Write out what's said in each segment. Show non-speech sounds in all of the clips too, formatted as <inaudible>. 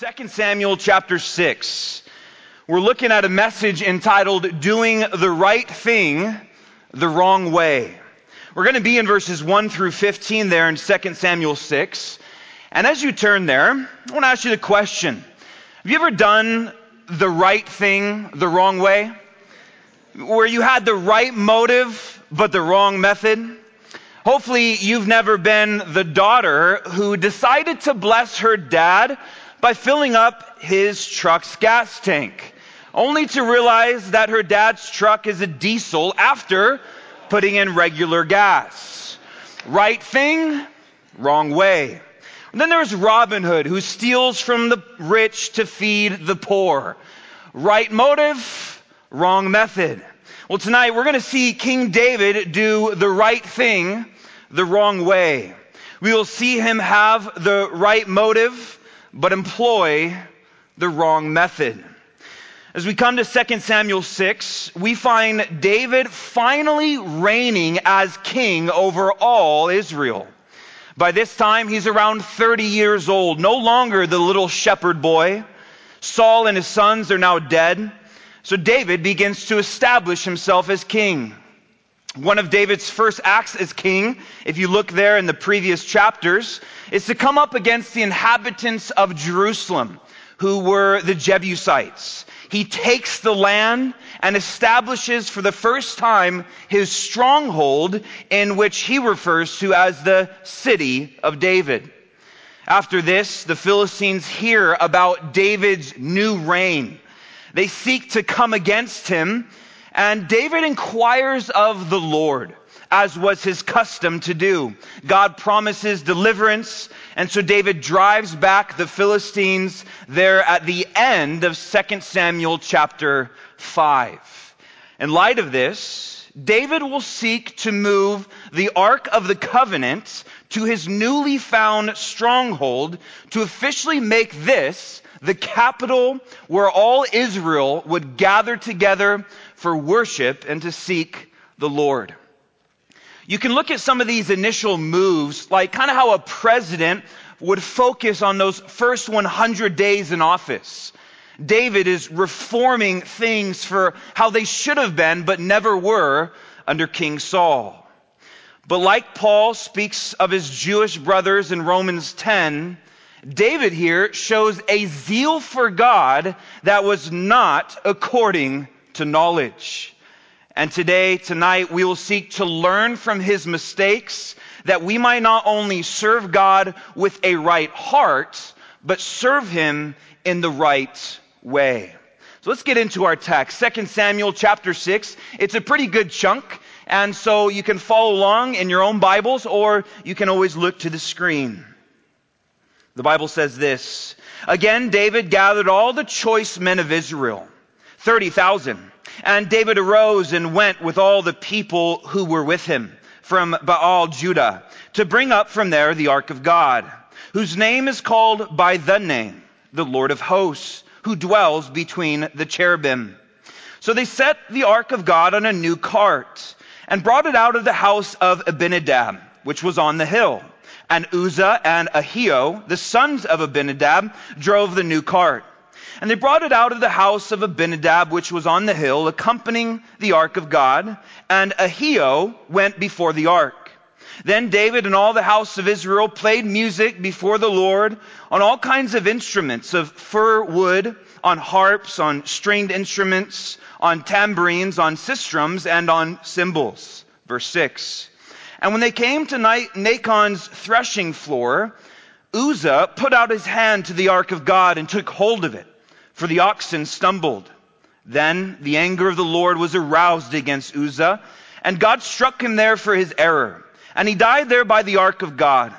2 Samuel chapter 6. We're looking at a message entitled Doing the Right Thing the Wrong Way. We're going to be in verses 1 through 15 there in 2 Samuel 6. And as you turn there, I want to ask you the question Have you ever done the right thing the wrong way? Where you had the right motive, but the wrong method? Hopefully, you've never been the daughter who decided to bless her dad by filling up his truck's gas tank, only to realize that her dad's truck is a diesel after putting in regular gas. Right thing, wrong way. And then there's Robin Hood, who steals from the rich to feed the poor. Right motive, wrong method. Well, tonight we're going to see King David do the right thing the wrong way. We will see him have the right motive, but employ the wrong method. As we come to 2 Samuel 6, we find David finally reigning as king over all Israel. By this time, he's around 30 years old, no longer the little shepherd boy. Saul and his sons are now dead. So David begins to establish himself as king. One of David's first acts as king, if you look there in the previous chapters, is to come up against the inhabitants of Jerusalem, who were the Jebusites. He takes the land and establishes for the first time his stronghold, in which he refers to as the city of David. After this, the Philistines hear about David's new reign. They seek to come against him and David inquires of the Lord, as was his custom to do. God promises deliverance, and so David drives back the Philistines there at the end of 2 Samuel chapter 5. In light of this, David will seek to move the Ark of the Covenant to his newly found stronghold to officially make this the capital where all Israel would gather together for worship and to seek the Lord. You can look at some of these initial moves, like kind of how a president would focus on those first 100 days in office. David is reforming things for how they should have been, but never were under King Saul. But like Paul speaks of his Jewish brothers in Romans 10, David here shows a zeal for God that was not according to knowledge. And today, tonight, we will seek to learn from his mistakes that we might not only serve God with a right heart, but serve him in the right way. So let's get into our text. 2 Samuel chapter 6. It's a pretty good chunk. And so you can follow along in your own Bibles or you can always look to the screen. The Bible says this. Again, David gathered all the choice men of Israel 30,000. And David arose and went with all the people who were with him from Baal Judah to bring up from there the ark of God, whose name is called by the name, the Lord of hosts, who dwells between the cherubim. So they set the ark of God on a new cart and brought it out of the house of Abinadab, which was on the hill. And Uzzah and Ahio, the sons of Abinadab, drove the new cart. And they brought it out of the house of Abinadab, which was on the hill, accompanying the ark of God. And Ahio went before the ark. Then David and all the house of Israel played music before the Lord on all kinds of instruments of fir wood, on harps, on stringed instruments, on tambourines, on sistrums, and on cymbals. Verse 6. And when they came to Nacon's threshing floor, Uzzah put out his hand to the ark of God and took hold of it for the oxen stumbled. Then the anger of the Lord was aroused against Uzzah, and God struck him there for his error. And he died there by the ark of God.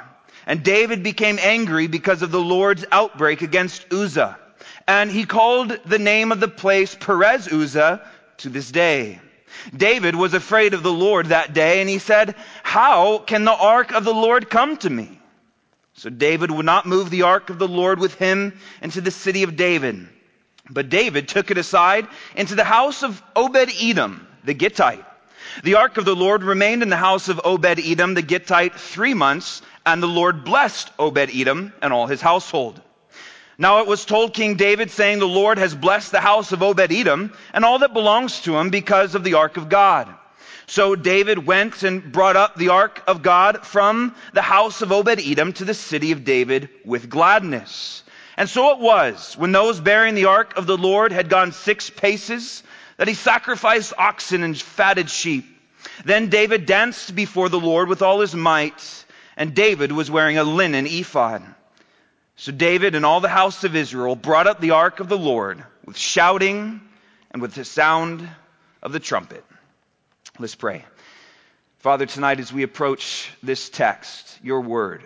And David became angry because of the Lord's outbreak against Uzzah. And he called the name of the place Perez Uzzah to this day. David was afraid of the Lord that day, and he said, How can the ark of the Lord come to me? So David would not move the ark of the Lord with him into the city of David. But David took it aside into the house of Obed Edom, the Gittite. The ark of the Lord remained in the house of Obed Edom, the Gittite, three months, and the Lord blessed Obed Edom and all his household. Now it was told King David, saying, The Lord has blessed the house of Obed Edom and all that belongs to him because of the ark of God. So David went and brought up the ark of God from the house of Obed Edom to the city of David with gladness. And so it was, when those bearing the ark of the Lord had gone six paces, that he sacrificed oxen and fatted sheep. Then David danced before the Lord with all his might, and David was wearing a linen ephod. So David and all the house of Israel brought up the ark of the Lord with shouting and with the sound of the trumpet. Let's pray. Father, tonight as we approach this text, your word,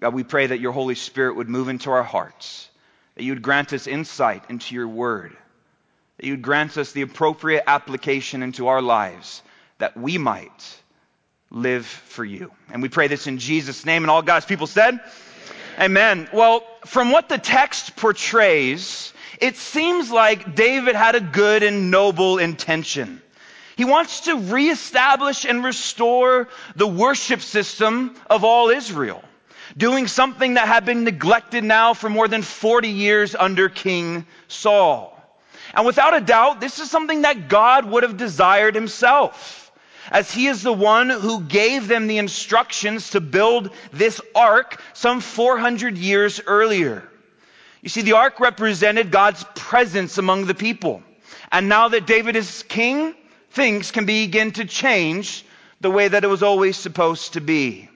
God, we pray that your Holy Spirit would move into our hearts, that you would grant us insight into your word, that you would grant us the appropriate application into our lives, that we might live for you. And we pray this in Jesus' name, and all God's people said, Amen. Well, from what the text portrays, it seems like David had a good and noble intention. He wants to reestablish and restore the worship system of all Israel, doing something that had been neglected now for more than 40 years under King Saul. And without a doubt, this is something that God would have desired himself as he is the one who gave them the instructions to build this ark some 400 years earlier. You see, the ark represented God's presence among the people. And now that David is king, things can begin to change the way that it was always supposed to be.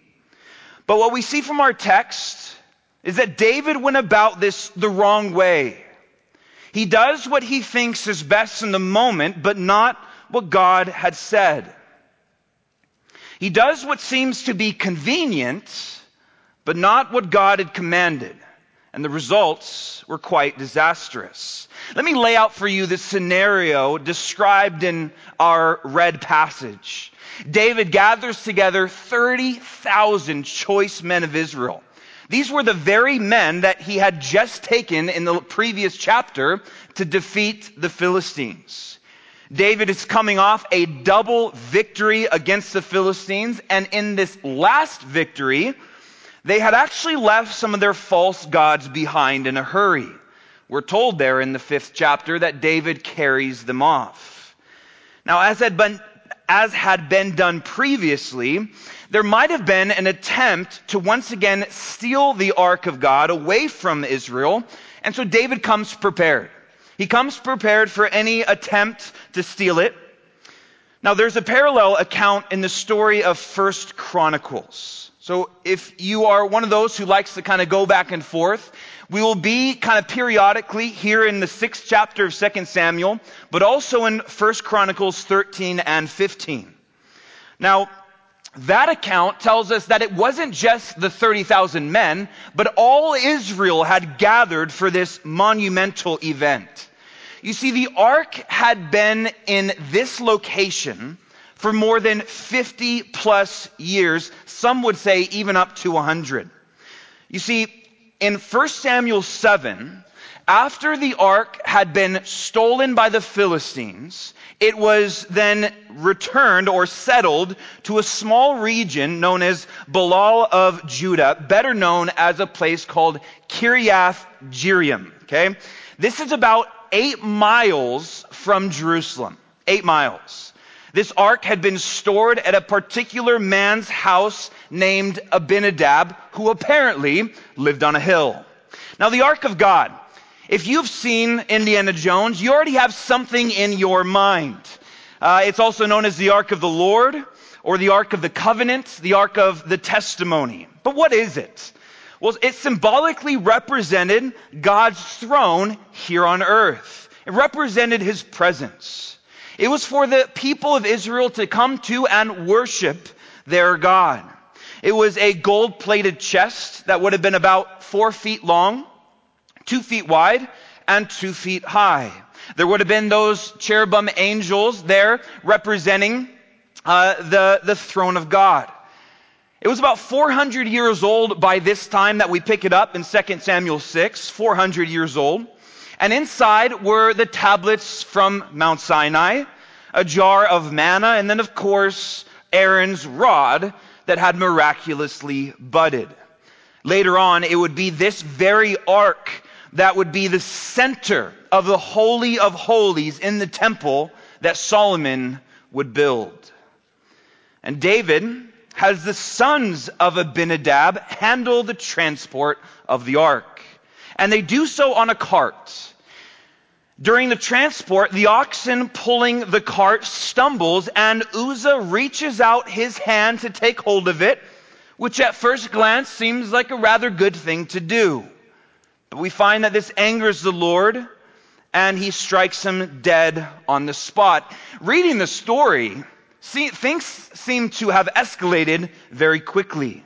But what we see from our text is that David went about this the wrong way. He does what he thinks is best in the moment, but not what God had said. He does what seems to be convenient, but not what God had commanded. And the results were quite disastrous. Let me lay out for you the scenario described in our read passage. David gathers together 30,000 choice men of Israel. These were the very men that he had just taken in the previous chapter to defeat the Philistines. David is coming off a double victory against the Philistines, and in this last victory, they had actually left some of their false gods behind in a hurry. We're told there in the fifth chapter that David carries them off. Now, as had been, as had been done previously, there might have been an attempt to once again steal the ark of God away from Israel, and so David comes prepared. He comes prepared for any attempt to steal it. Now there's a parallel account in the story of First Chronicles. So if you are one of those who likes to kind of go back and forth, we will be kind of periodically here in the sixth chapter of Second Samuel, but also in First Chronicles 13 and 15. Now, that account tells us that it wasn't just the 30,000 men, but all Israel had gathered for this monumental event. You see, the ark had been in this location for more than 50 plus years. Some would say even up to 100. You see, in 1 Samuel 7, after the ark had been stolen by the Philistines, it was then returned or settled to a small region known as Baalah of Judah, better known as a place called Kiriath Jearim. Okay? This is about eight miles from Jerusalem. Eight miles. This ark had been stored at a particular man's house named Abinadab, who apparently lived on a hill. Now, the ark of God if you've seen Indiana Jones, you already have something in your mind. Uh, it's also known as the Ark of the Lord, or the Ark of the Covenant, the Ark of the Testimony. But what is it? Well, it symbolically represented God's throne here on earth. It represented his presence. It was for the people of Israel to come to and worship their God. It was a gold plated chest that would have been about four feet long two feet wide and two feet high. There would have been those cherubim angels there representing uh, the, the throne of God. It was about 400 years old by this time that we pick it up in 2 Samuel 6, 400 years old. And inside were the tablets from Mount Sinai, a jar of manna, and then, of course, Aaron's rod that had miraculously budded. Later on, it would be this very ark that would be the center of the Holy of Holies in the temple that Solomon would build. And David has the sons of Abinadab handle the transport of the ark. And they do so on a cart. During the transport, the oxen pulling the cart stumbles, and Uzzah reaches out his hand to take hold of it, which at first glance seems like a rather good thing to do. But we find that this angers the Lord, and he strikes him dead on the spot. Reading the story, see, things seem to have escalated very quickly.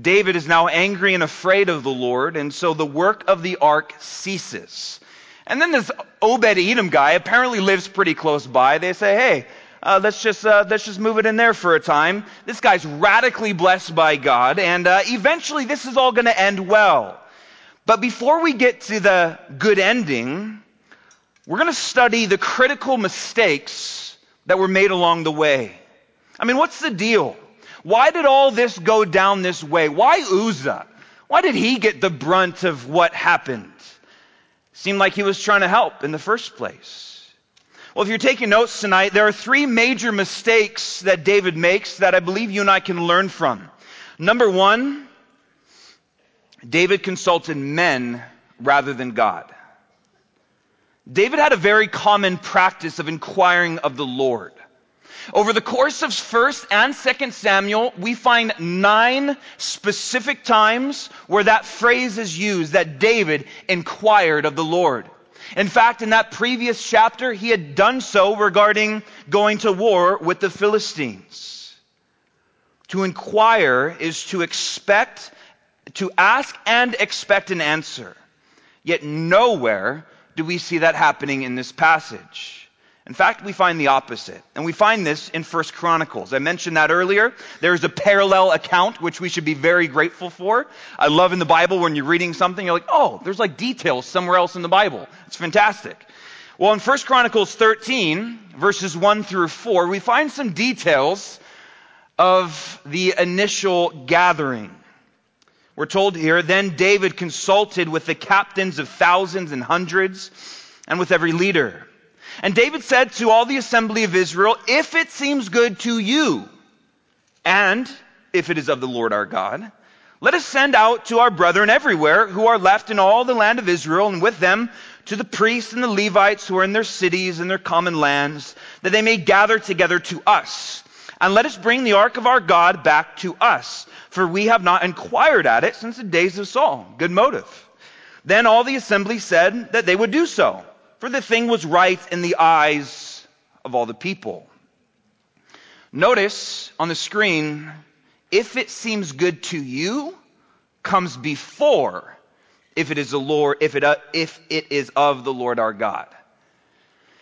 David is now angry and afraid of the Lord, and so the work of the ark ceases. And then this Obed Edom guy apparently lives pretty close by. They say, hey, uh, let's just uh, let's just move it in there for a time. This guy's radically blessed by God, and uh, eventually this is all going to end well. But before we get to the good ending, we're going to study the critical mistakes that were made along the way. I mean, what's the deal? Why did all this go down this way? Why Uzzah? Why did he get the brunt of what happened? Seemed like he was trying to help in the first place. Well, if you're taking notes tonight, there are three major mistakes that David makes that I believe you and I can learn from. Number one, David consulted men rather than God. David had a very common practice of inquiring of the Lord. Over the course of 1st and 2nd Samuel, we find nine specific times where that phrase is used that David inquired of the Lord. In fact, in that previous chapter, he had done so regarding going to war with the Philistines. To inquire is to expect, to ask and expect an answer. Yet nowhere do we see that happening in this passage. In fact, we find the opposite. And we find this in First Chronicles. I mentioned that earlier. There's a parallel account which we should be very grateful for. I love in the Bible when you're reading something, you're like, oh, there's like details somewhere else in the Bible. It's fantastic. Well, in First Chronicles 13, verses 1 through 4, we find some details of the initial gathering. We're told here, then David consulted with the captains of thousands and hundreds and with every leader. And David said to all the assembly of Israel, If it seems good to you, and if it is of the Lord our God, let us send out to our brethren everywhere who are left in all the land of Israel, and with them to the priests and the Levites who are in their cities and their common lands, that they may gather together to us. And let us bring the ark of our God back to us, for we have not inquired at it since the days of Saul. Good motive. Then all the assembly said that they would do so for the thing was right in the eyes of all the people. Notice on the screen, if it seems good to you, comes before if it is the Lord, if it, uh, if it is of the Lord our God.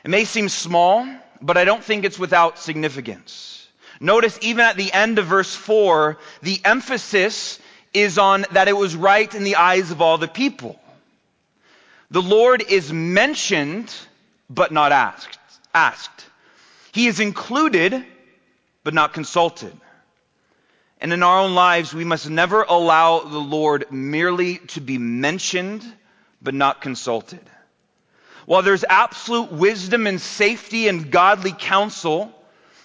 It may seem small, but I don't think it's without significance. Notice even at the end of verse 4, the emphasis is on that it was right in the eyes of all the people. The Lord is mentioned, but not asked. Asked. He is included, but not consulted. And in our own lives, we must never allow the Lord merely to be mentioned, but not consulted. While there's absolute wisdom and safety and godly counsel,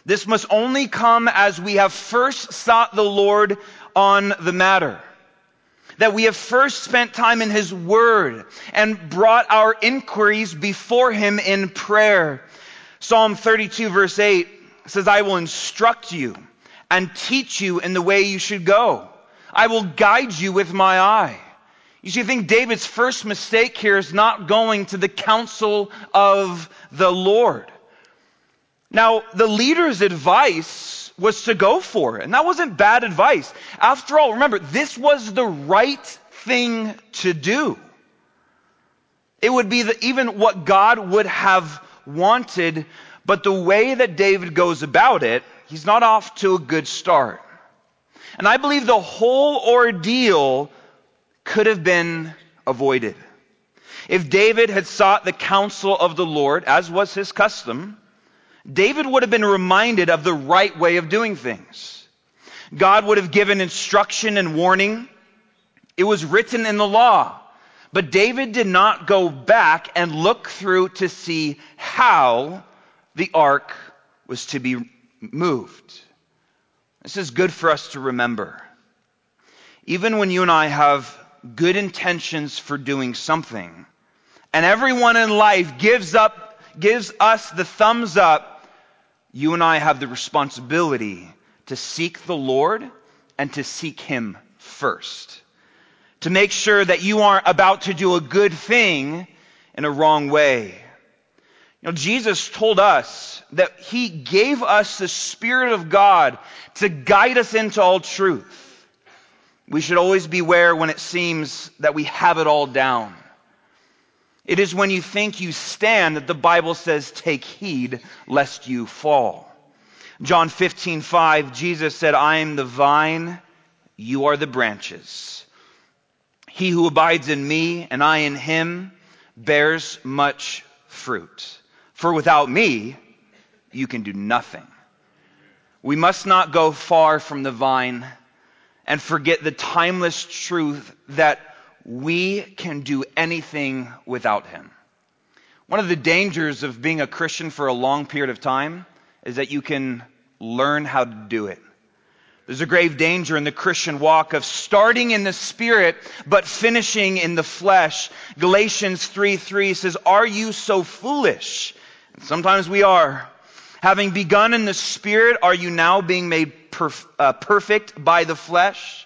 this must only come as we have first sought the Lord on the matter that we have first spent time in His Word and brought our inquiries before Him in prayer. Psalm 32 verse 8 says, I will instruct you and teach you in the way you should go. I will guide you with my eye. You see, I think David's first mistake here is not going to the counsel of the Lord. Now, the leader's advice was to go for it. And that wasn't bad advice. After all, remember, this was the right thing to do. It would be the, even what God would have wanted, but the way that David goes about it, he's not off to a good start. And I believe the whole ordeal could have been avoided. If David had sought the counsel of the Lord, as was his custom, David would have been reminded of the right way of doing things. God would have given instruction and warning. It was written in the law. But David did not go back and look through to see how the ark was to be moved. This is good for us to remember. Even when you and I have good intentions for doing something, and everyone in life gives up, gives us the thumbs up, you and I have the responsibility to seek the Lord and to seek Him first. To make sure that you aren't about to do a good thing in a wrong way. You know, Jesus told us that He gave us the Spirit of God to guide us into all truth. We should always beware when it seems that we have it all down. It is when you think you stand that the Bible says, take heed lest you fall. John 15, 5, Jesus said, I am the vine, you are the branches. He who abides in me and I in him bears much fruit. For without me, you can do nothing. We must not go far from the vine and forget the timeless truth that we can do anything without him. One of the dangers of being a Christian for a long period of time is that you can learn how to do it. There's a grave danger in the Christian walk of starting in the spirit but finishing in the flesh. Galatians 3 3 says, Are you so foolish? And sometimes we are. Having begun in the spirit, are you now being made perf- uh, perfect by the flesh?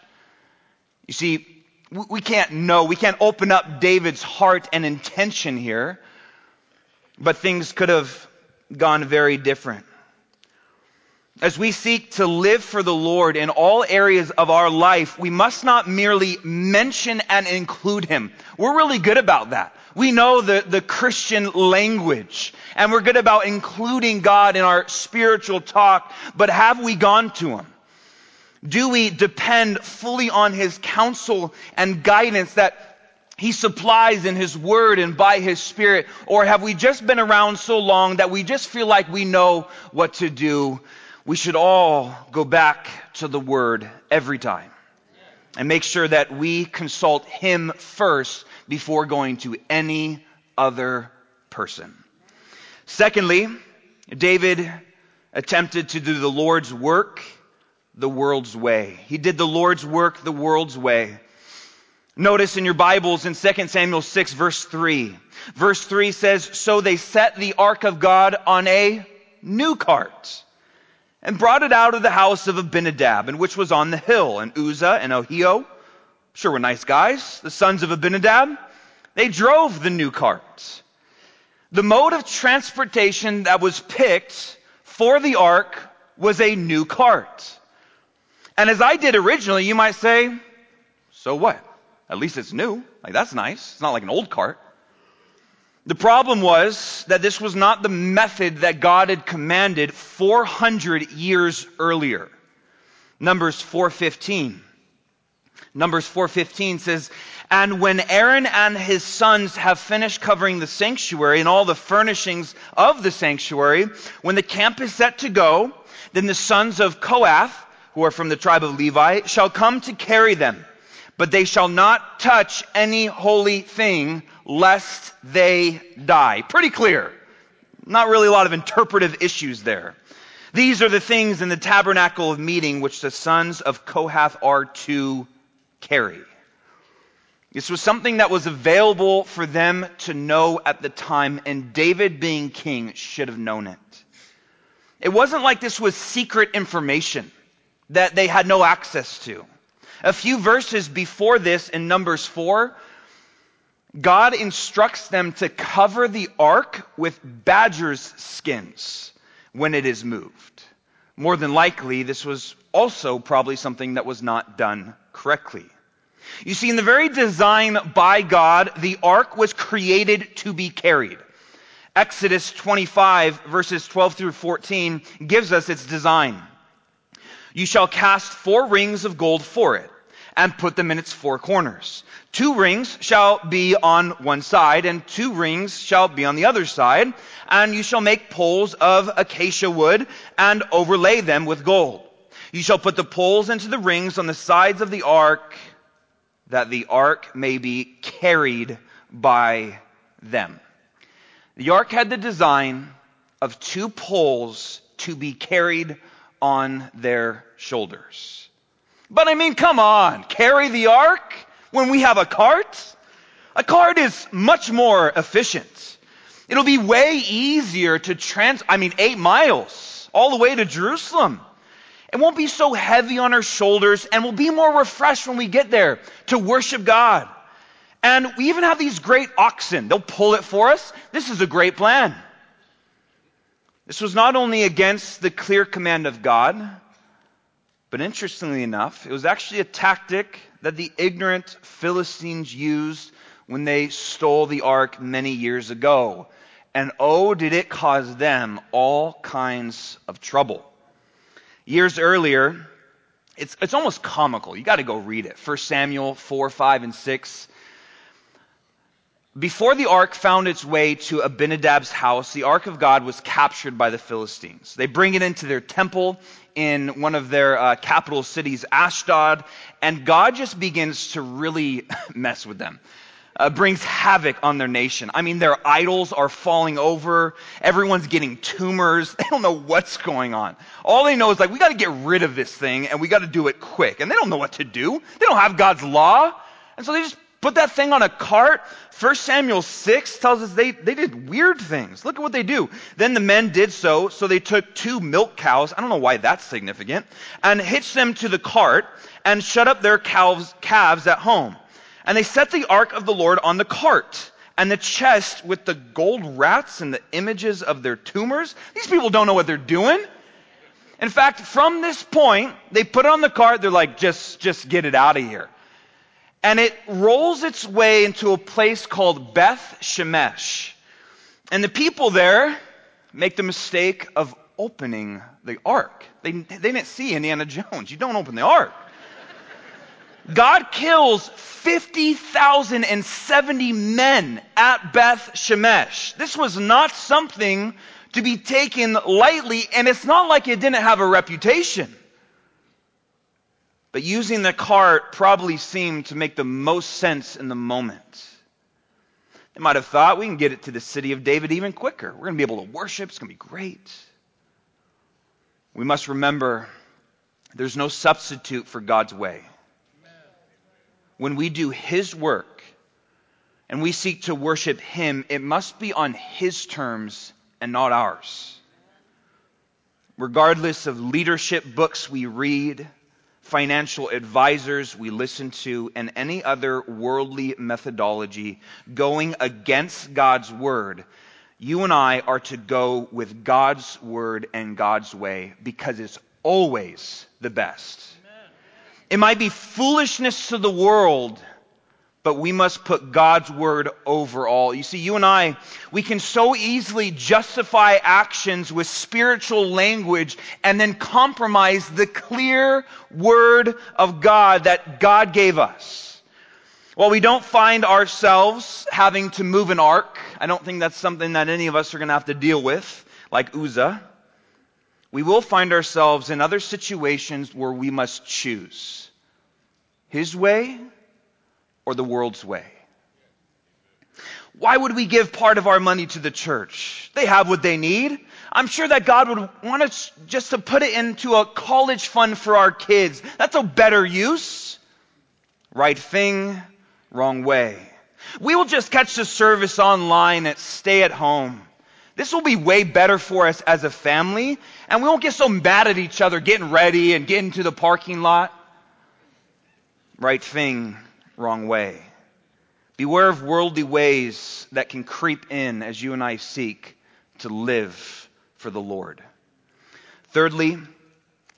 You see, we can't know, we can't open up David's heart and intention here, but things could have gone very different. As we seek to live for the Lord in all areas of our life, we must not merely mention and include Him. We're really good about that. We know the, the Christian language, and we're good about including God in our spiritual talk, but have we gone to Him? Do we depend fully on His counsel and guidance that He supplies in His Word and by His Spirit? Or have we just been around so long that we just feel like we know what to do we should all go back to the Word every time and make sure that we consult Him first before going to any other person. Secondly, David attempted to do the Lord's work the world's way. He did the Lord's work the world's way. Notice in your Bibles in 2 Samuel 6 verse 3. Verse 3 says, So they set the ark of God on a new cart and brought it out of the house of Abinadab, and which was on the hill. And Uzzah and Ahio, sure were nice guys, the sons of Abinadab, they drove the new cart. The mode of transportation that was picked for the ark was a new cart. And as I did originally, you might say, so what? At least it's new. Like that's nice. It's not like an old cart. The problem was that this was not the method that God had commanded 400 years earlier. Numbers 4:15. Numbers 4:15 says, "And when Aaron and his sons have finished covering the sanctuary and all the furnishings of the sanctuary, when the camp is set to go, then the sons of Kohath, who are from the tribe of Levi, shall come to carry them, but they shall not touch any holy thing lest they die. Pretty clear. Not really a lot of interpretive issues there. These are the things in the tabernacle of meeting which the sons of Kohath are to carry. This was something that was available for them to know at the time, and David, being king, should have known it. It wasn't like this was secret information that they had no access to. A few verses before this in Numbers 4, God instructs them to cover the ark with badger's skins when it is moved. More than likely, this was also probably something that was not done correctly. You see, in the very design by God, the ark was created to be carried. Exodus 25 verses 12 through 14 gives us its design. You shall cast four rings of gold for it and put them in its four corners. Two rings shall be on one side, and two rings shall be on the other side, and you shall make poles of acacia wood and overlay them with gold. You shall put the poles into the rings on the sides of the ark. that the ark may be carried by them. The ark had the design of two poles to be carried on their shoulders. But I mean, come on, carry the ark when we have a cart? A cart is much more efficient. It'll be way easier to trans, I mean, eight miles all the way to Jerusalem. It won't be so heavy on our shoulders and we'll be more refreshed when we get there to worship God. And we even have these great oxen. They'll pull it for us. This is a great plan. This was not only against the clear command of God, but interestingly enough, it was actually a tactic that the ignorant Philistines used when they stole the ark many years ago. And oh, did it cause them all kinds of trouble. Years earlier, it's, it's almost comical. You got to go read it. 1 Samuel 4, 5, and 6. Before the ark found its way to Abinadab's house, the ark of God was captured by the Philistines. They bring it into their temple in one of their uh, capital cities, Ashdod, and God just begins to really <laughs> mess with them uh, brings havoc on their nation. I mean, their idols are falling over. Everyone's getting tumors. <laughs> They don't know what's going on. All they know is like, we got to get rid of this thing and we got to do it quick. And they don't know what to do. They don't have God's law. And so they just put that thing on a cart. 1 Samuel 6 tells us they, they did weird things. Look at what they do. Then the men did so. So they took two milk cows. I don't know why that's significant. And hitched them to the cart and shut up their calves, calves at home. And they set the ark of the Lord on the cart and the chest with the gold rats and the images of their tumors. These people don't know what they're doing. In fact, from this point, they put it on the cart. They're like, just, just get it out of here. And it rolls its way into a place called Beth Shemesh. And the people there make the mistake of opening the ark. They, they didn't see Indiana Jones. You don't open the ark. God kills 50,070 men at Beth Shemesh. This was not something to be taken lightly, and it's not like it didn't have a reputation. But using the cart probably seemed to make the most sense in the moment. They might have thought we can get it to the city of David even quicker. We're going to be able to worship. It's going to be great. We must remember there's no substitute for God's way when we do His work and we seek to worship Him, it must be on His terms and not ours. Regardless of leadership books we read, financial advisors we listen to, and any other worldly methodology going against God's word, you and I are to go with God's word and God's way because it's always the best. It might be foolishness to the world, but we must put God's word over all. You see, you and I, we can so easily justify actions with spiritual language and then compromise the clear word of God that God gave us. While we don't find ourselves having to move an ark, I don't think that's something that any of us are going to have to deal with, like Uzzah we will find ourselves in other situations where we must choose His way or the world's way. Why would we give part of our money to the church? They have what they need. I'm sure that God would want us just to put it into a college fund for our kids. That's a better use. Right thing, wrong way. We will just catch the service online and stay at home. This will be way better for us as a family, and we won't get so mad at each other getting ready and getting to the parking lot. Right thing, wrong way. Beware of worldly ways that can creep in as you and I seek to live for the Lord. Thirdly,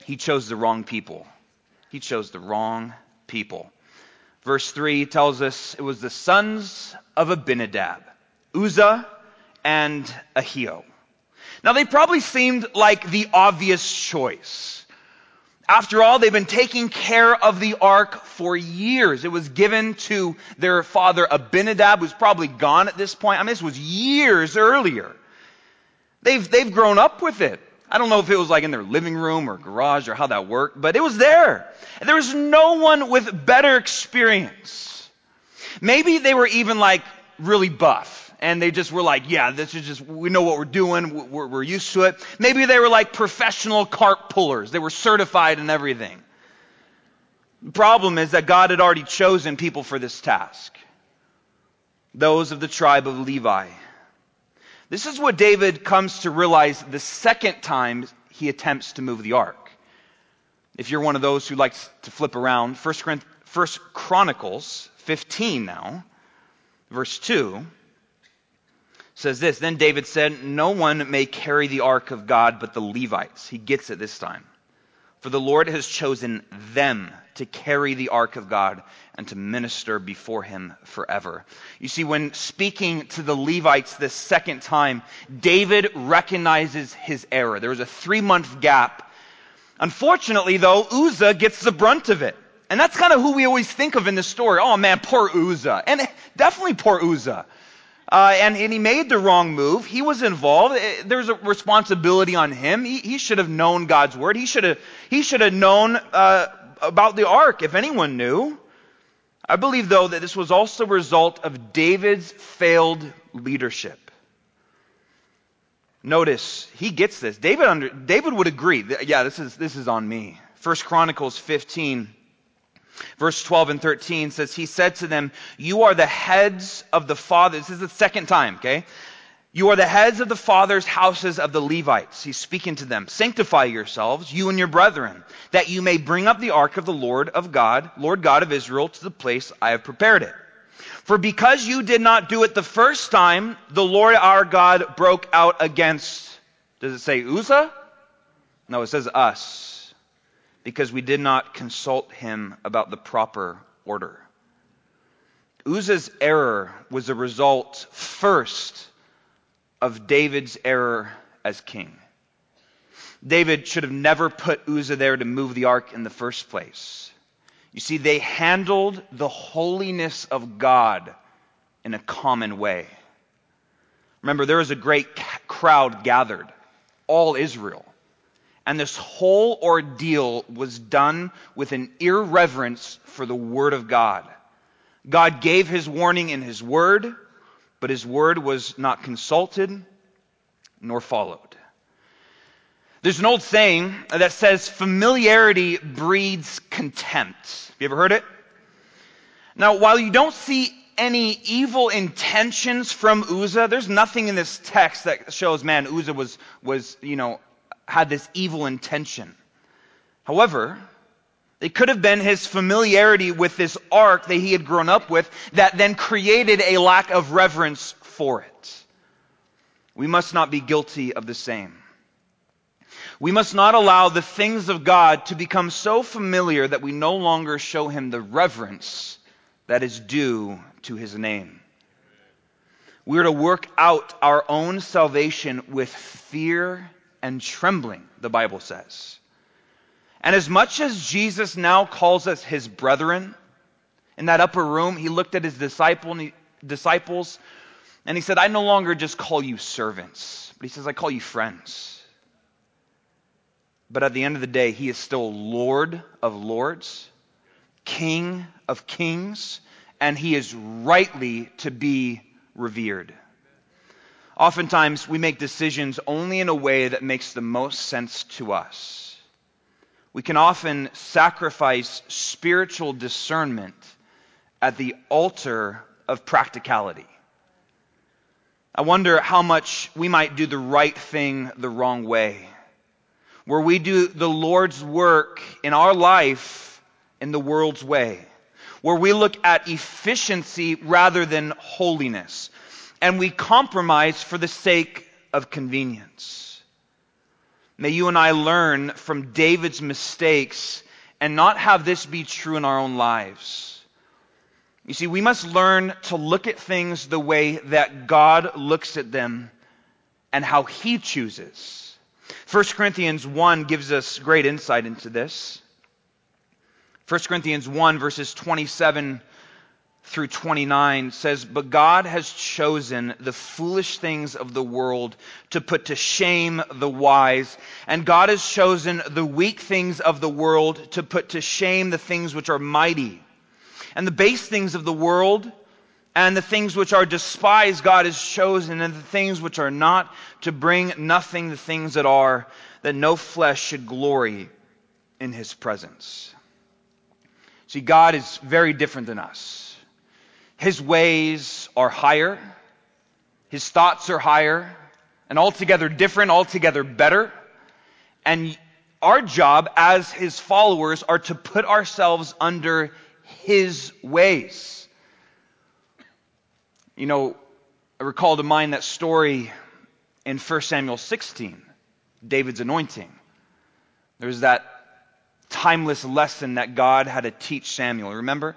he chose the wrong people. He chose the wrong people. Verse 3 tells us it was the sons of Abinadab, Uzzah and Ahio. Now they probably seemed like the obvious choice. After all, they've been taking care of the ark for years. It was given to their father Abinadab, who's probably gone at this point. I mean, this was years earlier. They've, they've grown up with it. I don't know if it was like in their living room or garage or how that worked, but it was there. And there was no one with better experience. Maybe they were even like really buff and they just were like, yeah, this is just, we know what we're doing, we're, we're used to it. Maybe they were like professional cart pullers, they were certified and everything. The problem is that God had already chosen people for this task those of the tribe of Levi. This is what David comes to realize the second time he attempts to move the ark. If you're one of those who likes to flip around, First Chronicles 15 now, verse 2 says this Then David said, No one may carry the ark of God but the Levites. He gets it this time. For the Lord has chosen them to carry the ark of God and to minister before him forever. You see, when speaking to the Levites this second time, David recognizes his error. There was a three month gap. Unfortunately, though, Uzzah gets the brunt of it. And that's kind of who we always think of in this story. Oh man, poor Uzzah. And definitely poor Uzzah uh, and, and, he made the wrong move. He was involved. Eh, there's a responsibility on him. He, he should have known God's word. He should have, he should have known uh, about the ark, if anyone knew. I believe, though, that this was also a result of David's failed leadership. Notice, he gets this. David, under, David would agree. Yeah, this is, this is on me. First Chronicles 15 Verse 12 and 13 says, He said to them, You are the heads of the fathers. This is the second time, okay? You are the heads of the fathers' houses of the Levites. He's speaking to them. Sanctify yourselves, you and your brethren, that you may bring up the ark of the Lord of God, Lord God of Israel, to the place I have prepared it. For because you did not do it the first time, the Lord our God broke out against, does it say Uzzah? No, it says us because we did not consult him about the proper order. Uzzah's error was a result first of David's error as king. David should have never put Uzzah there to move the ark in the first place. You see, they handled the holiness of God in a common way. Remember, there was a great crowd gathered, all Israel. And this whole ordeal was done with an irreverence for the Word of God. God gave His warning in His Word, but His Word was not consulted nor followed. There's an old saying that says familiarity breeds contempt. Have you ever heard it? Now, while you don't see any evil intentions from Uzzah, there's nothing in this text that shows, man, Uzzah was, was, you know, had this evil intention. However, it could have been his familiarity with this ark that he had grown up with that then created a lack of reverence for it. We must not be guilty of the same. We must not allow the things of God to become so familiar that we no longer show him the reverence that is due to his name. We are to work out our own salvation with fear and trembling, the Bible says. And as much as Jesus now calls us his brethren, in that upper room, he looked at his disciple, disciples and he said, I no longer just call you servants, but he says, I call you friends. But at the end of the day, he is still Lord of lords, King of kings, and he is rightly to be revered. Oftentimes, we make decisions only in a way that makes the most sense to us. We can often sacrifice spiritual discernment at the altar of practicality. I wonder how much we might do the right thing the wrong way, where we do the Lord's work in our life in the world's way, where we look at efficiency rather than holiness, and we compromise for the sake of convenience. May you and I learn from David's mistakes and not have this be true in our own lives. You see, we must learn to look at things the way that God looks at them and how He chooses. 1 Corinthians 1 gives us great insight into this. 1 Corinthians 1, verses 27 through 29 says, But God has chosen the foolish things of the world to put to shame the wise, and God has chosen the weak things of the world to put to shame the things which are mighty. And the base things of the world and the things which are despised God has chosen, and the things which are not, to bring nothing the things that are, that no flesh should glory in his presence. See, God is very different than us. His ways are higher, his thoughts are higher, and altogether different, altogether better. And our job as his followers are to put ourselves under his ways. You know, I recall to mind that story in 1 Samuel 16, David's anointing. There's that timeless lesson that God had to teach Samuel. Remember?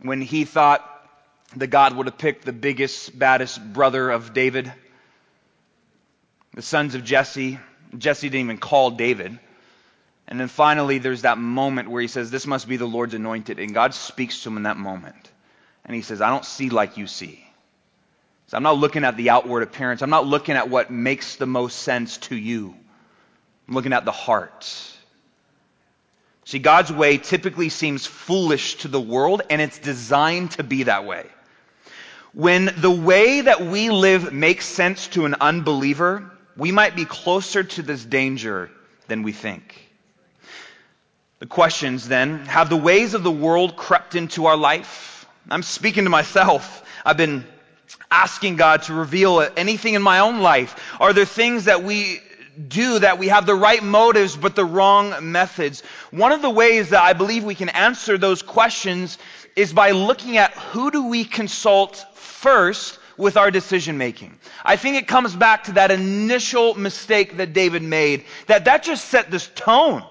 When he thought that God would have picked the biggest, baddest brother of David, the sons of Jesse. Jesse didn't even call David. And then finally, there's that moment where he says, This must be the Lord's anointed. And God speaks to him in that moment. And he says, I don't see like you see. So I'm not looking at the outward appearance. I'm not looking at what makes the most sense to you. I'm looking at the heart. See, God's way typically seems foolish to the world, and it's designed to be that way. When the way that we live makes sense to an unbeliever, we might be closer to this danger than we think. The questions then have the ways of the world crept into our life? I'm speaking to myself. I've been asking God to reveal anything in my own life. Are there things that we do that we have the right motives but the wrong methods? One of the ways that I believe we can answer those questions is by looking at who do we consult first with our decision making. I think it comes back to that initial mistake that David made, that that just set this tone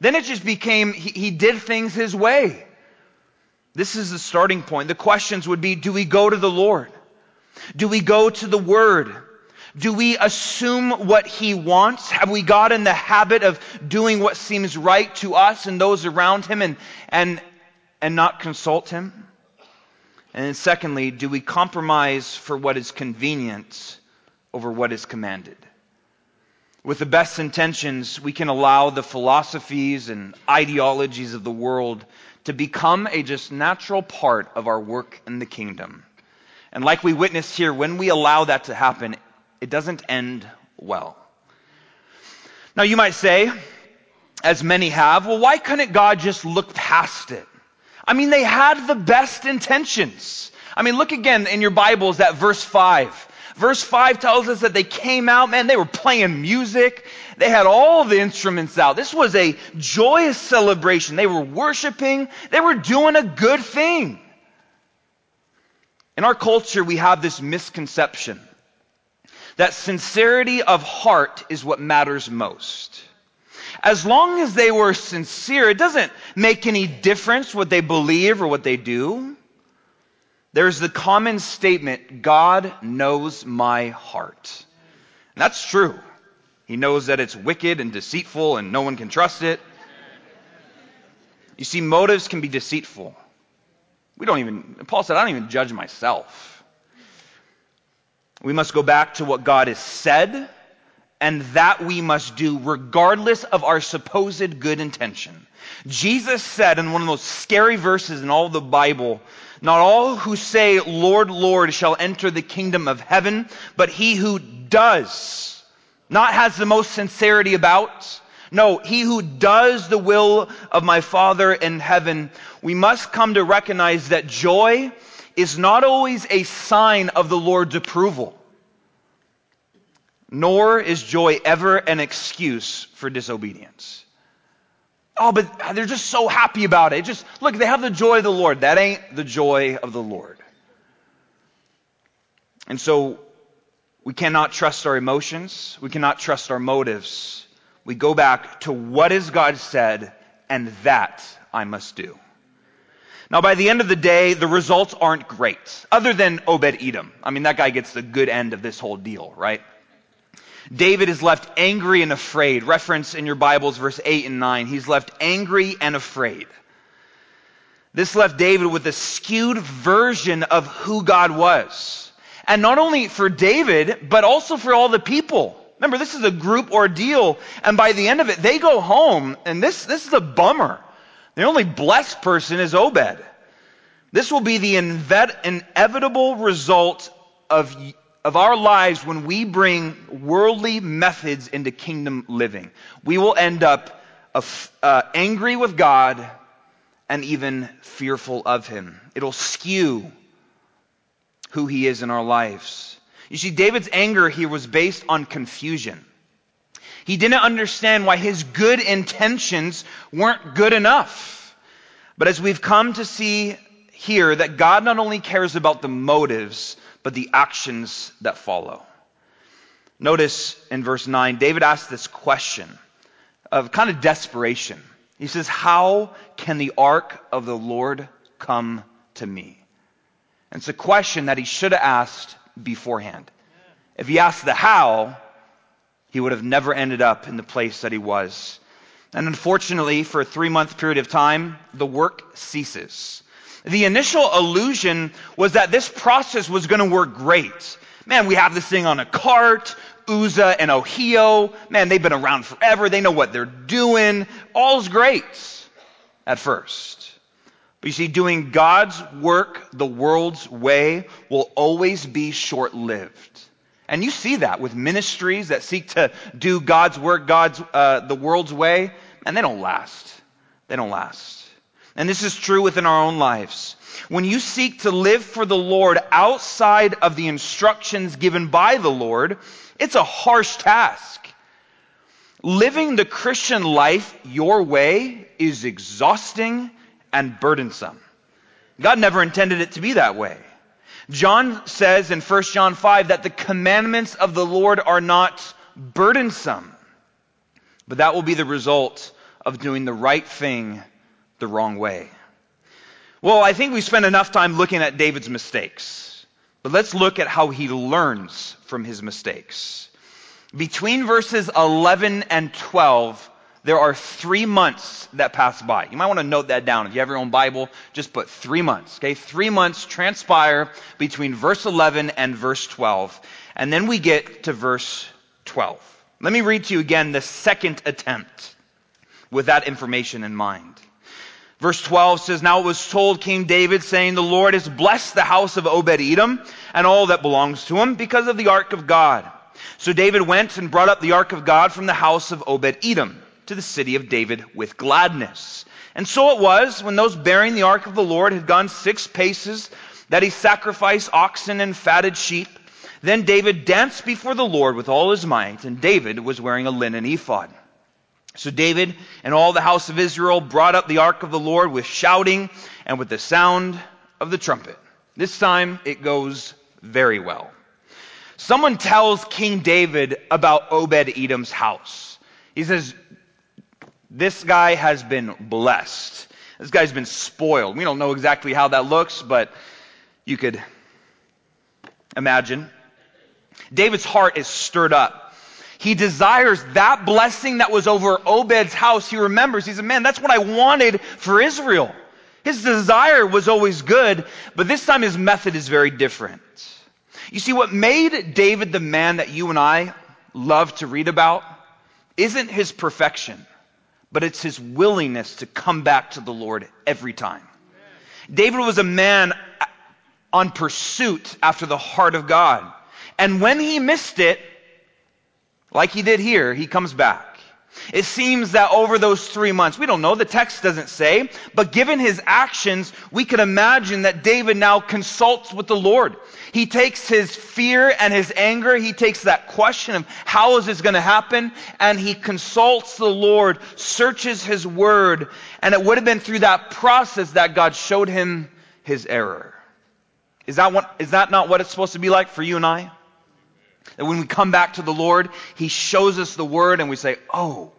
then it just became, he, he did things his way. This is the starting point. The questions would be do we go to the Lord? Do we go to the Word? Do we assume what He wants? Have we got in the habit of doing what seems right to us and those around Him and, and, and not consult Him? And secondly, do we compromise for what is convenient over what is commanded? with the best intentions, we can allow the philosophies and ideologies of the world to become a just natural part of our work in the kingdom. And like we witnessed here, when we allow that to happen, it doesn't end well. Now you might say, as many have, well, why couldn't God just look past it? I mean, they had the best intentions. I mean, look again in your Bibles at verse 5. Verse 5 tells us that they came out, man, they were playing music. They had all the instruments out. This was a joyous celebration. They were worshiping. They were doing a good thing. In our culture, we have this misconception that sincerity of heart is what matters most. As long as they were sincere, it doesn't make any difference what they believe or what they do. There's the common statement God knows my heart. And that's true. He knows that it's wicked and deceitful and no one can trust it. You see, motives can be deceitful. We don't even, Paul said, I don't even judge myself. We must go back to what God has said, and that we must do regardless of our supposed good intention. Jesus said in one of the most scary verses in all the Bible not all who say, Lord, Lord, shall enter the kingdom of heaven, but he who does, not has the most sincerity about, no, he who does the will of my Father in heaven. We must come to recognize that joy is not always a sign of the Lord's approval, nor is joy ever an excuse for disobedience. Oh, but they're just so happy about it. Just look, they have the joy of the Lord. That ain't the joy of the Lord. And so we cannot trust our emotions. We cannot trust our motives. We go back to what has God said, and that I must do. Now, by the end of the day, the results aren't great, other than Obed Edom. I mean, that guy gets the good end of this whole deal, right? David is left angry and afraid. Reference in your Bibles, verse 8 and 9. He's left angry and afraid. This left David with a skewed version of who God was. And not only for David, but also for all the people. Remember, this is a group ordeal, and by the end of it, they go home, and this, this is a bummer. The only blessed person is Obed. This will be the inevitable result of, of our lives when we bring worldly methods into kingdom living. We will end up uh, angry with God and even fearful of Him. It'll skew who He is in our lives. You see, David's anger here was based on confusion. He didn't understand why his good intentions weren't good enough. But as we've come to see here, that God not only cares about the motives, but the actions that follow. Notice in verse 9, David asks this question of kind of desperation. He says, How can the ark of the Lord come to me? And it's a question that he should have asked beforehand. If he asked the how, he would have never ended up in the place that he was. And unfortunately, for a three month period of time, the work ceases. The initial illusion was that this process was going to work great. Man, we have this thing on a cart. Uzzah and Ahio, man, they've been around forever. They know what they're doing. All's great at first. But you see, doing God's work the world's way will always be short lived. And you see that with ministries that seek to do God's work, God's, uh, the world's way, and they don't last. They don't last. And this is true within our own lives. When you seek to live for the Lord outside of the instructions given by the Lord, it's a harsh task. Living the Christian life your way is exhausting and burdensome. God never intended it to be that way. John says in 1 John 5 that the commandments of the Lord are not burdensome, but that will be the result of doing the right thing the wrong way. Well, I think we spent enough time looking at David's mistakes, but let's look at how he learns from his mistakes. Between verses 11 and 12, there are three months that pass by. You might want to note that down. If you have your own Bible, just put three months. Okay, three months transpire between verse 11 and verse 12. And then we get to verse 12. Let me read to you again the second attempt with that information in mind. Verse 12 says, Now it was told King David, saying, The Lord has blessed the house of Obed Edom and all that belongs to him because of the ark of God. So David went and brought up the ark of God from the house of Obed Edom to the city of David with gladness. And so it was, when those bearing the ark of the Lord had gone six paces, that he sacrificed oxen and fatted sheep. Then David danced before the Lord with all his might, and David was wearing a linen ephod. So David and all the house of Israel brought up the ark of the Lord with shouting and with the sound of the trumpet. This time it goes very well. Someone tells King David about Obed Edom's house. He says, this guy has been blessed. This guy's been spoiled. We don't know exactly how that looks, but you could imagine. David's heart is stirred up. He desires that blessing that was over Obed's house. He remembers, he said, man, that's what I wanted for Israel. His desire was always good, but this time his method is very different. You see, what made David the man that you and I love to read about isn't his perfection but it's his willingness to come back to the Lord every time. David was a man on pursuit after the heart of God. And when he missed it, like he did here, he comes back. It seems that over those three months, we don't know, the text doesn't say, but given his actions, we could imagine that David now consults with the Lord. He takes his fear and his anger, he takes that question of how is this going to happen, and he consults the Lord, searches his word, and it would have been through that process that God showed him his error. Is that, what, is that not what it's supposed to be like for you and I? That when we come back to the Lord, He shows us the Word and we say, oh,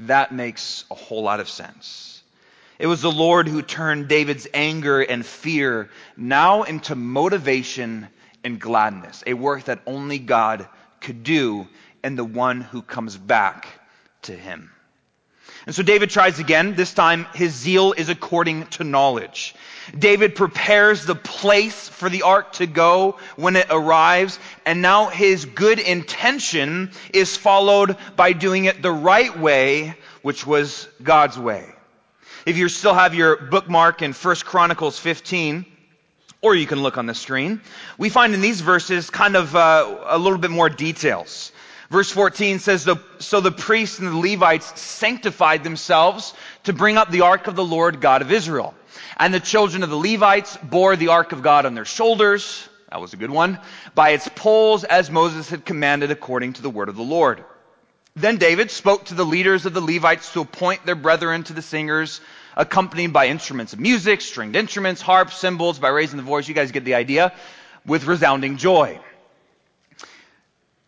that makes a whole lot of sense. It was the Lord who turned David's anger and fear now into motivation and gladness, a work that only God could do and the one who comes back to Him. And so David tries again. This time, his zeal is according to knowledge. David prepares the place for the ark to go when it arrives, and now his good intention is followed by doing it the right way, which was God's way. If you still have your bookmark in 1 Chronicles 15, or you can look on the screen, we find in these verses kind of uh, a little bit more details. Verse 14 says, So the priests and the Levites sanctified themselves to bring up the ark of the Lord God of Israel. And the children of the Levites bore the ark of God on their shoulders. That was a good one. By its poles, as Moses had commanded according to the word of the Lord. Then David spoke to the leaders of the Levites to appoint their brethren to the singers, accompanied by instruments of music, stringed instruments, harps, cymbals, by raising the voice. You guys get the idea. With resounding joy.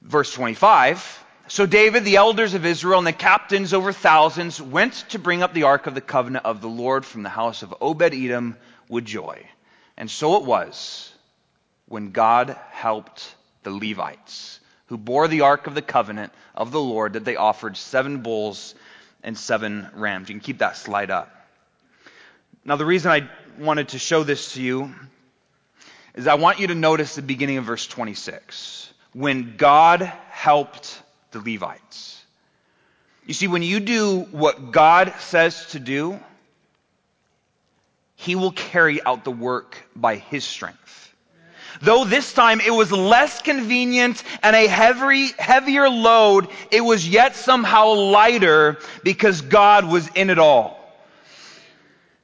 Verse 25. So David, the elders of Israel, and the captains over thousands went to bring up the ark of the covenant of the Lord from the house of Obed Edom with joy. And so it was when God helped the Levites, who bore the ark of the covenant of the Lord, that they offered seven bulls and seven rams. You can keep that slide up. Now, the reason I wanted to show this to you is I want you to notice the beginning of verse 26. When God helped the Levites. You see, when you do what God says to do, He will carry out the work by His strength. Though this time it was less convenient and a heavy, heavier load, it was yet somehow lighter because God was in it all.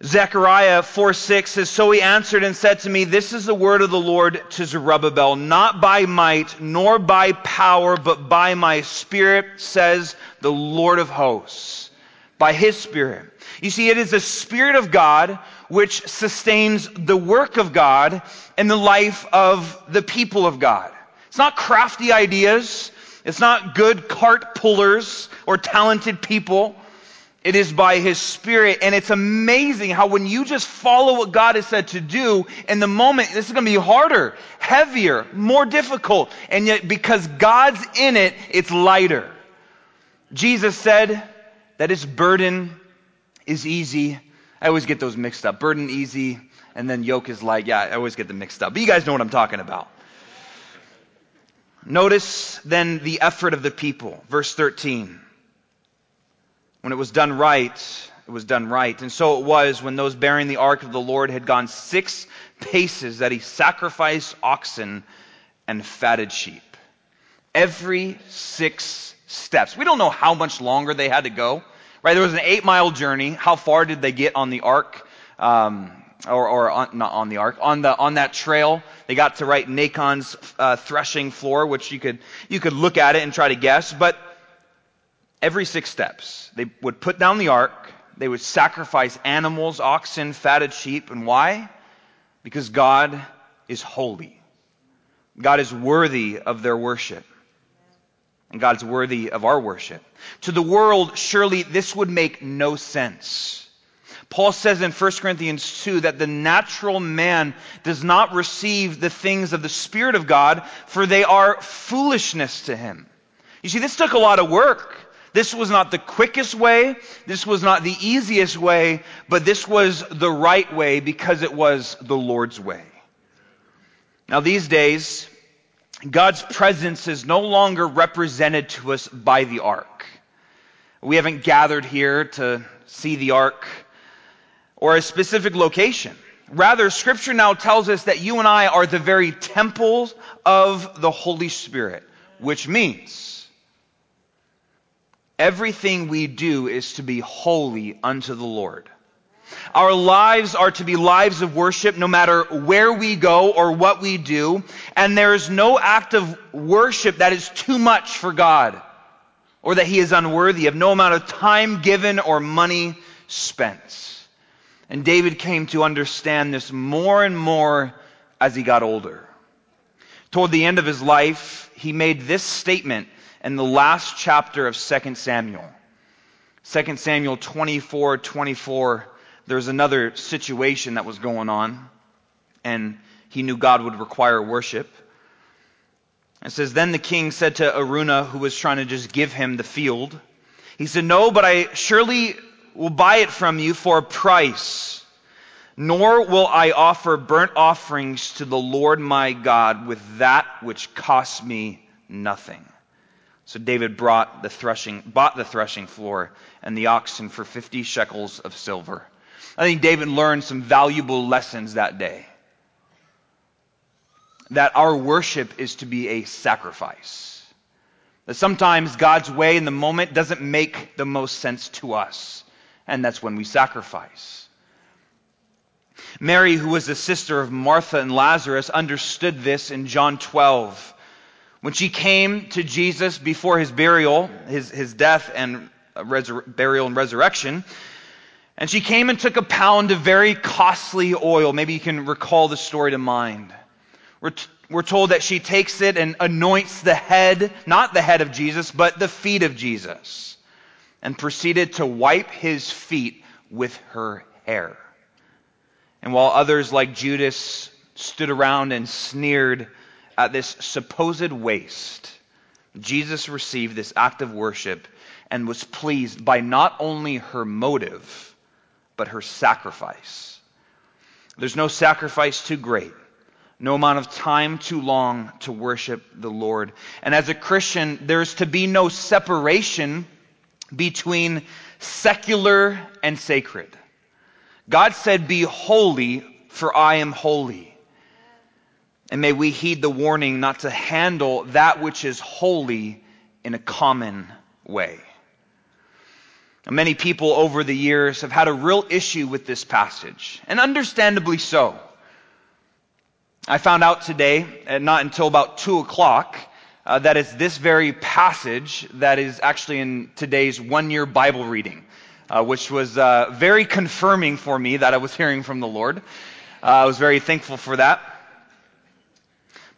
Zechariah 4 6 says, So he answered and said to me, This is the word of the Lord to Zerubbabel, not by might, nor by power, but by my spirit, says the Lord of hosts. By his spirit. You see, it is the spirit of God which sustains the work of God and the life of the people of God. It's not crafty ideas. It's not good cart pullers or talented people. It is by His Spirit. And it's amazing how when you just follow what God has said to do, in the moment, this is going to be harder, heavier, more difficult. And yet, because God's in it, it's lighter. Jesus said that His burden is easy. I always get those mixed up. Burden easy, and then yoke is light. Yeah, I always get them mixed up. But you guys know what I'm talking about. Notice then the effort of the people. Verse 13. When it was done right, it was done right. And so it was when those bearing the ark of the Lord had gone six paces that he sacrificed oxen and fatted sheep. Every six steps. We don't know how much longer they had to go. Right? There was an eight mile journey. How far did they get on the ark? Um, or, or on, not on the ark, on the on that trail. They got to right Nacon's uh, threshing floor, which you could you could look at it and try to guess. But every six steps. They would put down the ark, they would sacrifice animals, oxen, fatted sheep. And why? Because God is holy. God is worthy of their worship. And God's worthy of our worship. To the world, surely this would make no sense. Paul says in 1 Corinthians 2 that the natural man does not receive the things of the Spirit of God, for they are foolishness to him. You see, this took a lot of work. This was not the quickest way. This was not the easiest way, but this was the right way because it was the Lord's way. Now, these days, God's presence is no longer represented to us by the ark. We haven't gathered here to see the ark or a specific location. Rather, Scripture now tells us that you and I are the very temples of the Holy Spirit, which means Everything we do is to be holy unto the Lord. Our lives are to be lives of worship no matter where we go or what we do. And there is no act of worship that is too much for God or that he is unworthy of, no amount of time given or money spent. And David came to understand this more and more as he got older. Toward the end of his life, he made this statement in the last chapter of 2 Samuel. 2 Samuel 24 24, there's another situation that was going on, and he knew God would require worship. It says, Then the king said to Araunah, who was trying to just give him the field, He said, No, but I surely will buy it from you for a price. Nor will I offer burnt offerings to the Lord my God with that which costs me nothing. So David brought the threshing, bought the threshing floor and the oxen for 50 shekels of silver. I think David learned some valuable lessons that day. That our worship is to be a sacrifice. That sometimes God's way in the moment doesn't make the most sense to us. And that's when we sacrifice. Mary, who was the sister of Martha and Lazarus, understood this in John 12. When she came to Jesus before his burial, his, his death and resur- burial and resurrection, and she came and took a pound of very costly oil. Maybe you can recall the story to mind. We're, t- we're told that she takes it and anoints the head, not the head of Jesus, but the feet of Jesus, and proceeded to wipe his feet with her hair. And while others like Judas stood around and sneered at this supposed waste, Jesus received this act of worship and was pleased by not only her motive, but her sacrifice. There's no sacrifice too great, no amount of time too long to worship the Lord. And as a Christian, there's to be no separation between secular and sacred. God said, Be holy, for I am holy. And may we heed the warning not to handle that which is holy in a common way. Many people over the years have had a real issue with this passage, and understandably so. I found out today, and not until about 2 o'clock, uh, that it's this very passage that is actually in today's one year Bible reading uh, which was uh, very confirming for me that I was hearing from the Lord. Uh, I was very thankful for that.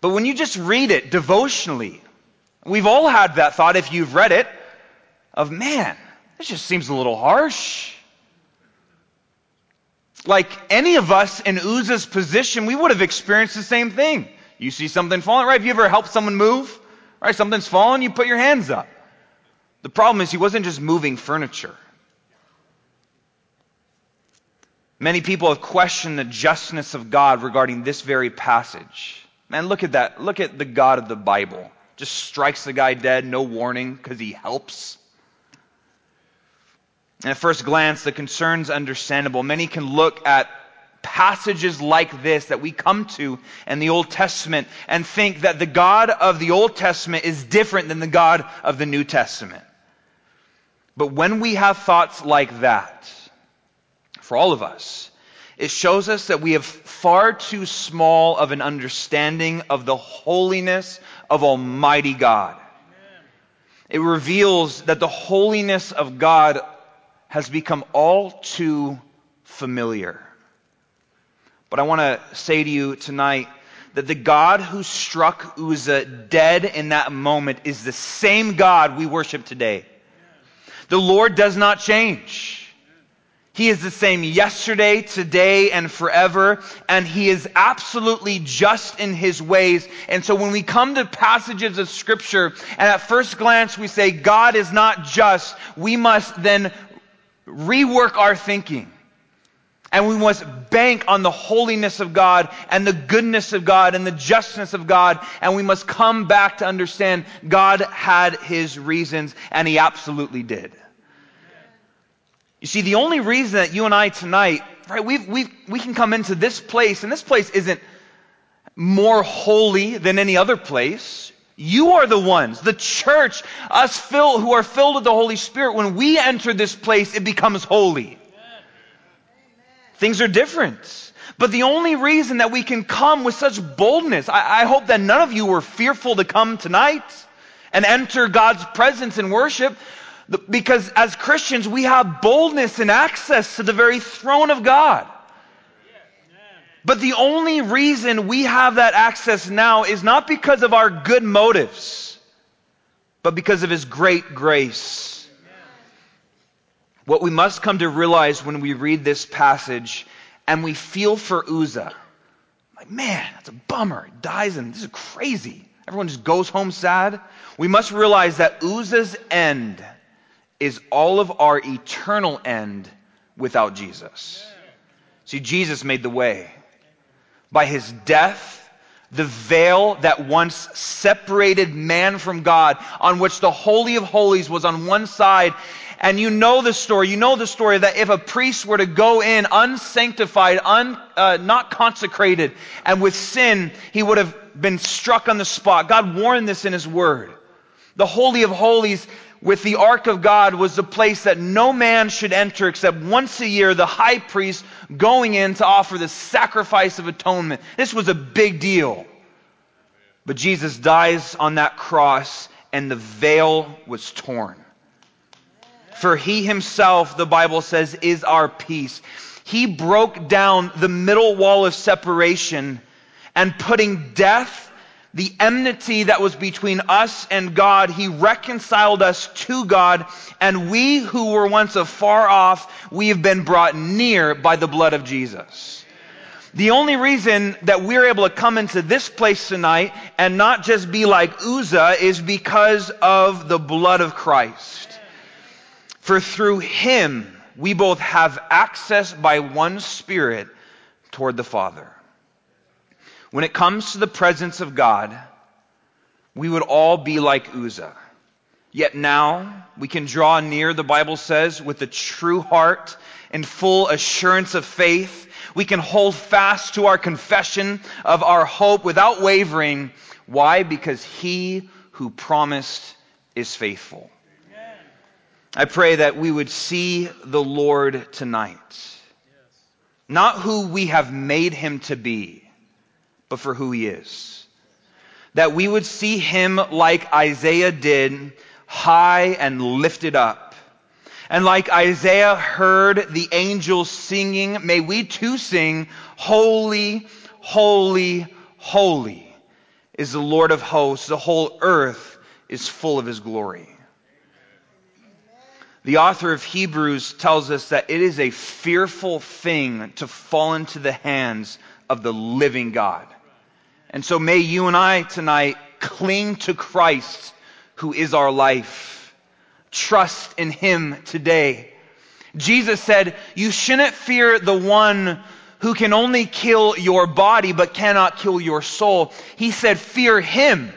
But when you just read it devotionally, we've all had that thought if you've read it of, man, this just seems a little harsh. Like any of us in Uzzah's position, we would have experienced the same thing. You see something falling, right? Have you ever helped someone move? Right? Something's fallen, you put your hands up. The problem is he wasn't just moving furniture. Many people have questioned the justness of God regarding this very passage. Man, look at that. Look at the God of the Bible. Just strikes the guy dead, no warning, because he helps. And at first glance, the concern's understandable. Many can look at passages like this that we come to in the Old Testament and think that the God of the Old Testament is different than the God of the New Testament. But when we have thoughts like that, for all of us. It shows us that we have far too small of an understanding of the holiness of Almighty God. It reveals that the holiness of God has become all too familiar. But I want to say to you tonight that the God who struck Uzzah dead in that moment is the same God we worship today. The Lord does not change. He is the same yesterday, today, and forever, and He is absolutely just in His ways. And so when we come to passages of Scripture, and at first glance we say, God is not just, we must then rework our thinking. And we must bank on the holiness of God and the goodness of God and the justness of God. And we must come back to understand God had His reasons, and He absolutely did. You see, the only reason that you and I tonight, right, we we we can come into this place, and this place isn't more holy than any other place. You are the ones, the church, us fill, who are filled with the Holy Spirit. When we enter this place, it becomes holy. Amen. Things are different. But the only reason that we can come with such boldness, I, I hope that none of you were fearful to come tonight and enter God's presence in worship. Because as Christians, we have boldness and access to the very throne of God. But the only reason we have that access now is not because of our good motives, but because of His great grace. What we must come to realize when we read this passage and we feel for Uzzah, like, man, that's a bummer. He dies and this is crazy. Everyone just goes home sad. We must realize that Uzzah's end is all of our eternal end without Jesus. See, Jesus made the way. By his death, the veil that once separated man from God, on which the Holy of Holies was on one side. And you know the story. You know the story that if a priest were to go in unsanctified, un, uh, not consecrated, and with sin, he would have been struck on the spot. God warned this in his word. The Holy of Holies with the ark of God was the place that no man should enter except once a year, the high priest going in to offer the sacrifice of atonement. This was a big deal. But Jesus dies on that cross and the veil was torn. For he himself, the Bible says, is our peace. He broke down the middle wall of separation and putting death the enmity that was between us and God, He reconciled us to God, and we who were once afar off, we have been brought near by the blood of Jesus. The only reason that we're able to come into this place tonight and not just be like Uzzah is because of the blood of Christ. For through Him, we both have access by one Spirit toward the Father. When it comes to the presence of God, we would all be like Uzzah. Yet now we can draw near, the Bible says, with a true heart and full assurance of faith. We can hold fast to our confession of our hope without wavering. Why? Because he who promised is faithful. I pray that we would see the Lord tonight. Not who we have made him to be but for who he is. That we would see him like Isaiah did, high and lifted up. And like Isaiah heard the angels singing, may we too sing, Holy, Holy, Holy is the Lord of hosts. The whole earth is full of his glory. The author of Hebrews tells us that it is a fearful thing to fall into the hands of the living God. And so may you and I tonight cling to Christ who is our life. Trust in Him today. Jesus said, you shouldn't fear the one who can only kill your body but cannot kill your soul. He said, fear Him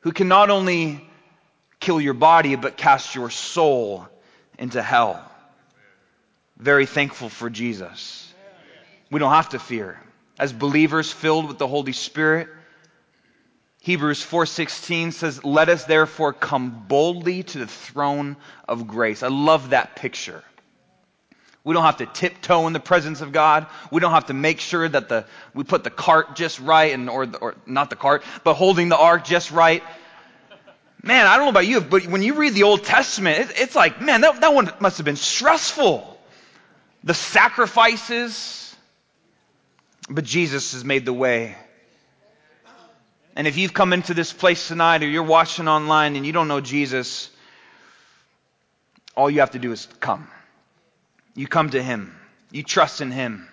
who can not only kill your body but cast your soul into hell. Very thankful for Jesus. We don't have to fear as believers filled with the Holy Spirit. Hebrews 4:16 says, "Let us therefore come boldly to the throne of grace." I love that picture. We don't have to tiptoe in the presence of God. We don't have to make sure that the we put the cart just right and or, or not the cart, but holding the ark just right. Man, I don't know about you, but when you read the Old Testament, it, it's like, man, that, that one must have been stressful. The sacrifices, but Jesus has made the way. And if you've come into this place tonight or you're watching online and you don't know Jesus, all you have to do is come. You come to him. You trust in him.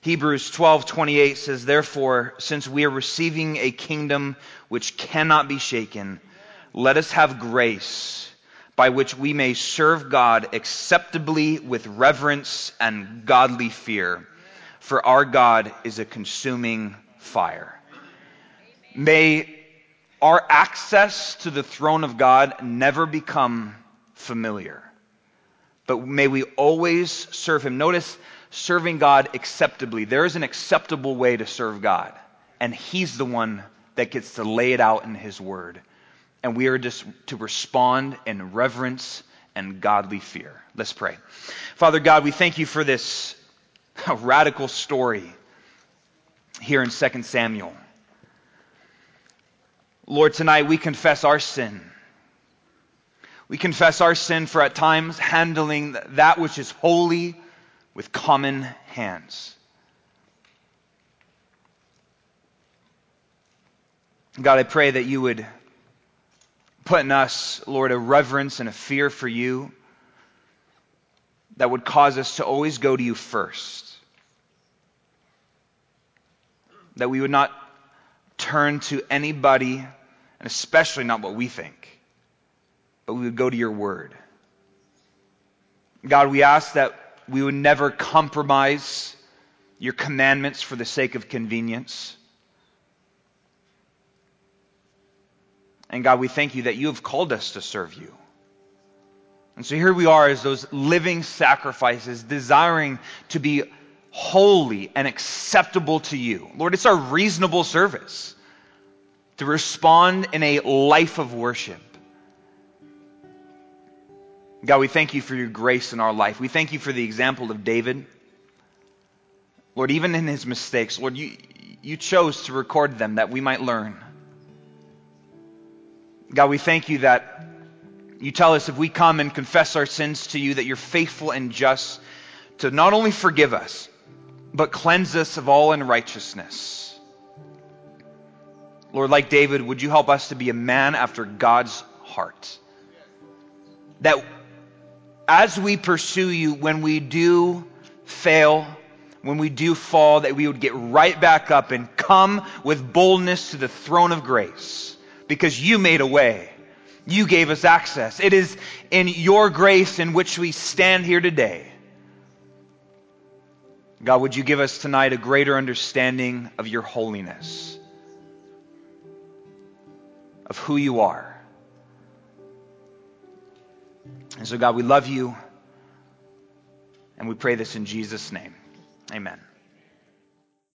Hebrews 12:28 says therefore since we are receiving a kingdom which cannot be shaken let us have grace by which we may serve God acceptably with reverence and godly fear for our God is a consuming fire. May our access to the throne of God never become familiar, but may we always serve Him. Notice serving God acceptably. There is an acceptable way to serve God, and He's the one that gets to lay it out in His Word. And we are just to respond in reverence and godly fear. Let's pray. Father God, we thank you for this <laughs> a radical story here in 2 Samuel. Lord, tonight we confess our sin. We confess our sin for at times handling that which is holy with common hands. God, I pray that you would put in us, Lord, a reverence and a fear for you that would cause us to always go to you first. That we would not turn to anybody, and especially not what we think, but we would go to your word. God, we ask that we would never compromise your commandments for the sake of convenience. And God, we thank you that you have called us to serve you. And so here we are as those living sacrifices, desiring to be holy and acceptable to you. Lord, it's our reasonable service to respond in a life of worship. God, we thank you for your grace in our life. We thank you for the example of David. Lord, even in his mistakes, Lord, you, you chose to record them that we might learn. God, we thank you that you tell us if we come and confess our sins to you, that you're faithful and just to not only forgive us, but cleanse us of all unrighteousness. Lord, like David, would you help us to be a man after God's heart? That as we pursue you, when we do fail, when we do fall, that we would get right back up and come with boldness to the throne of grace because you made a way. You gave us access. It is in your grace in which we stand here today. God, would you give us tonight a greater understanding of your holiness, of who you are. And so, God, we love you, and we pray this in Jesus' name. Amen.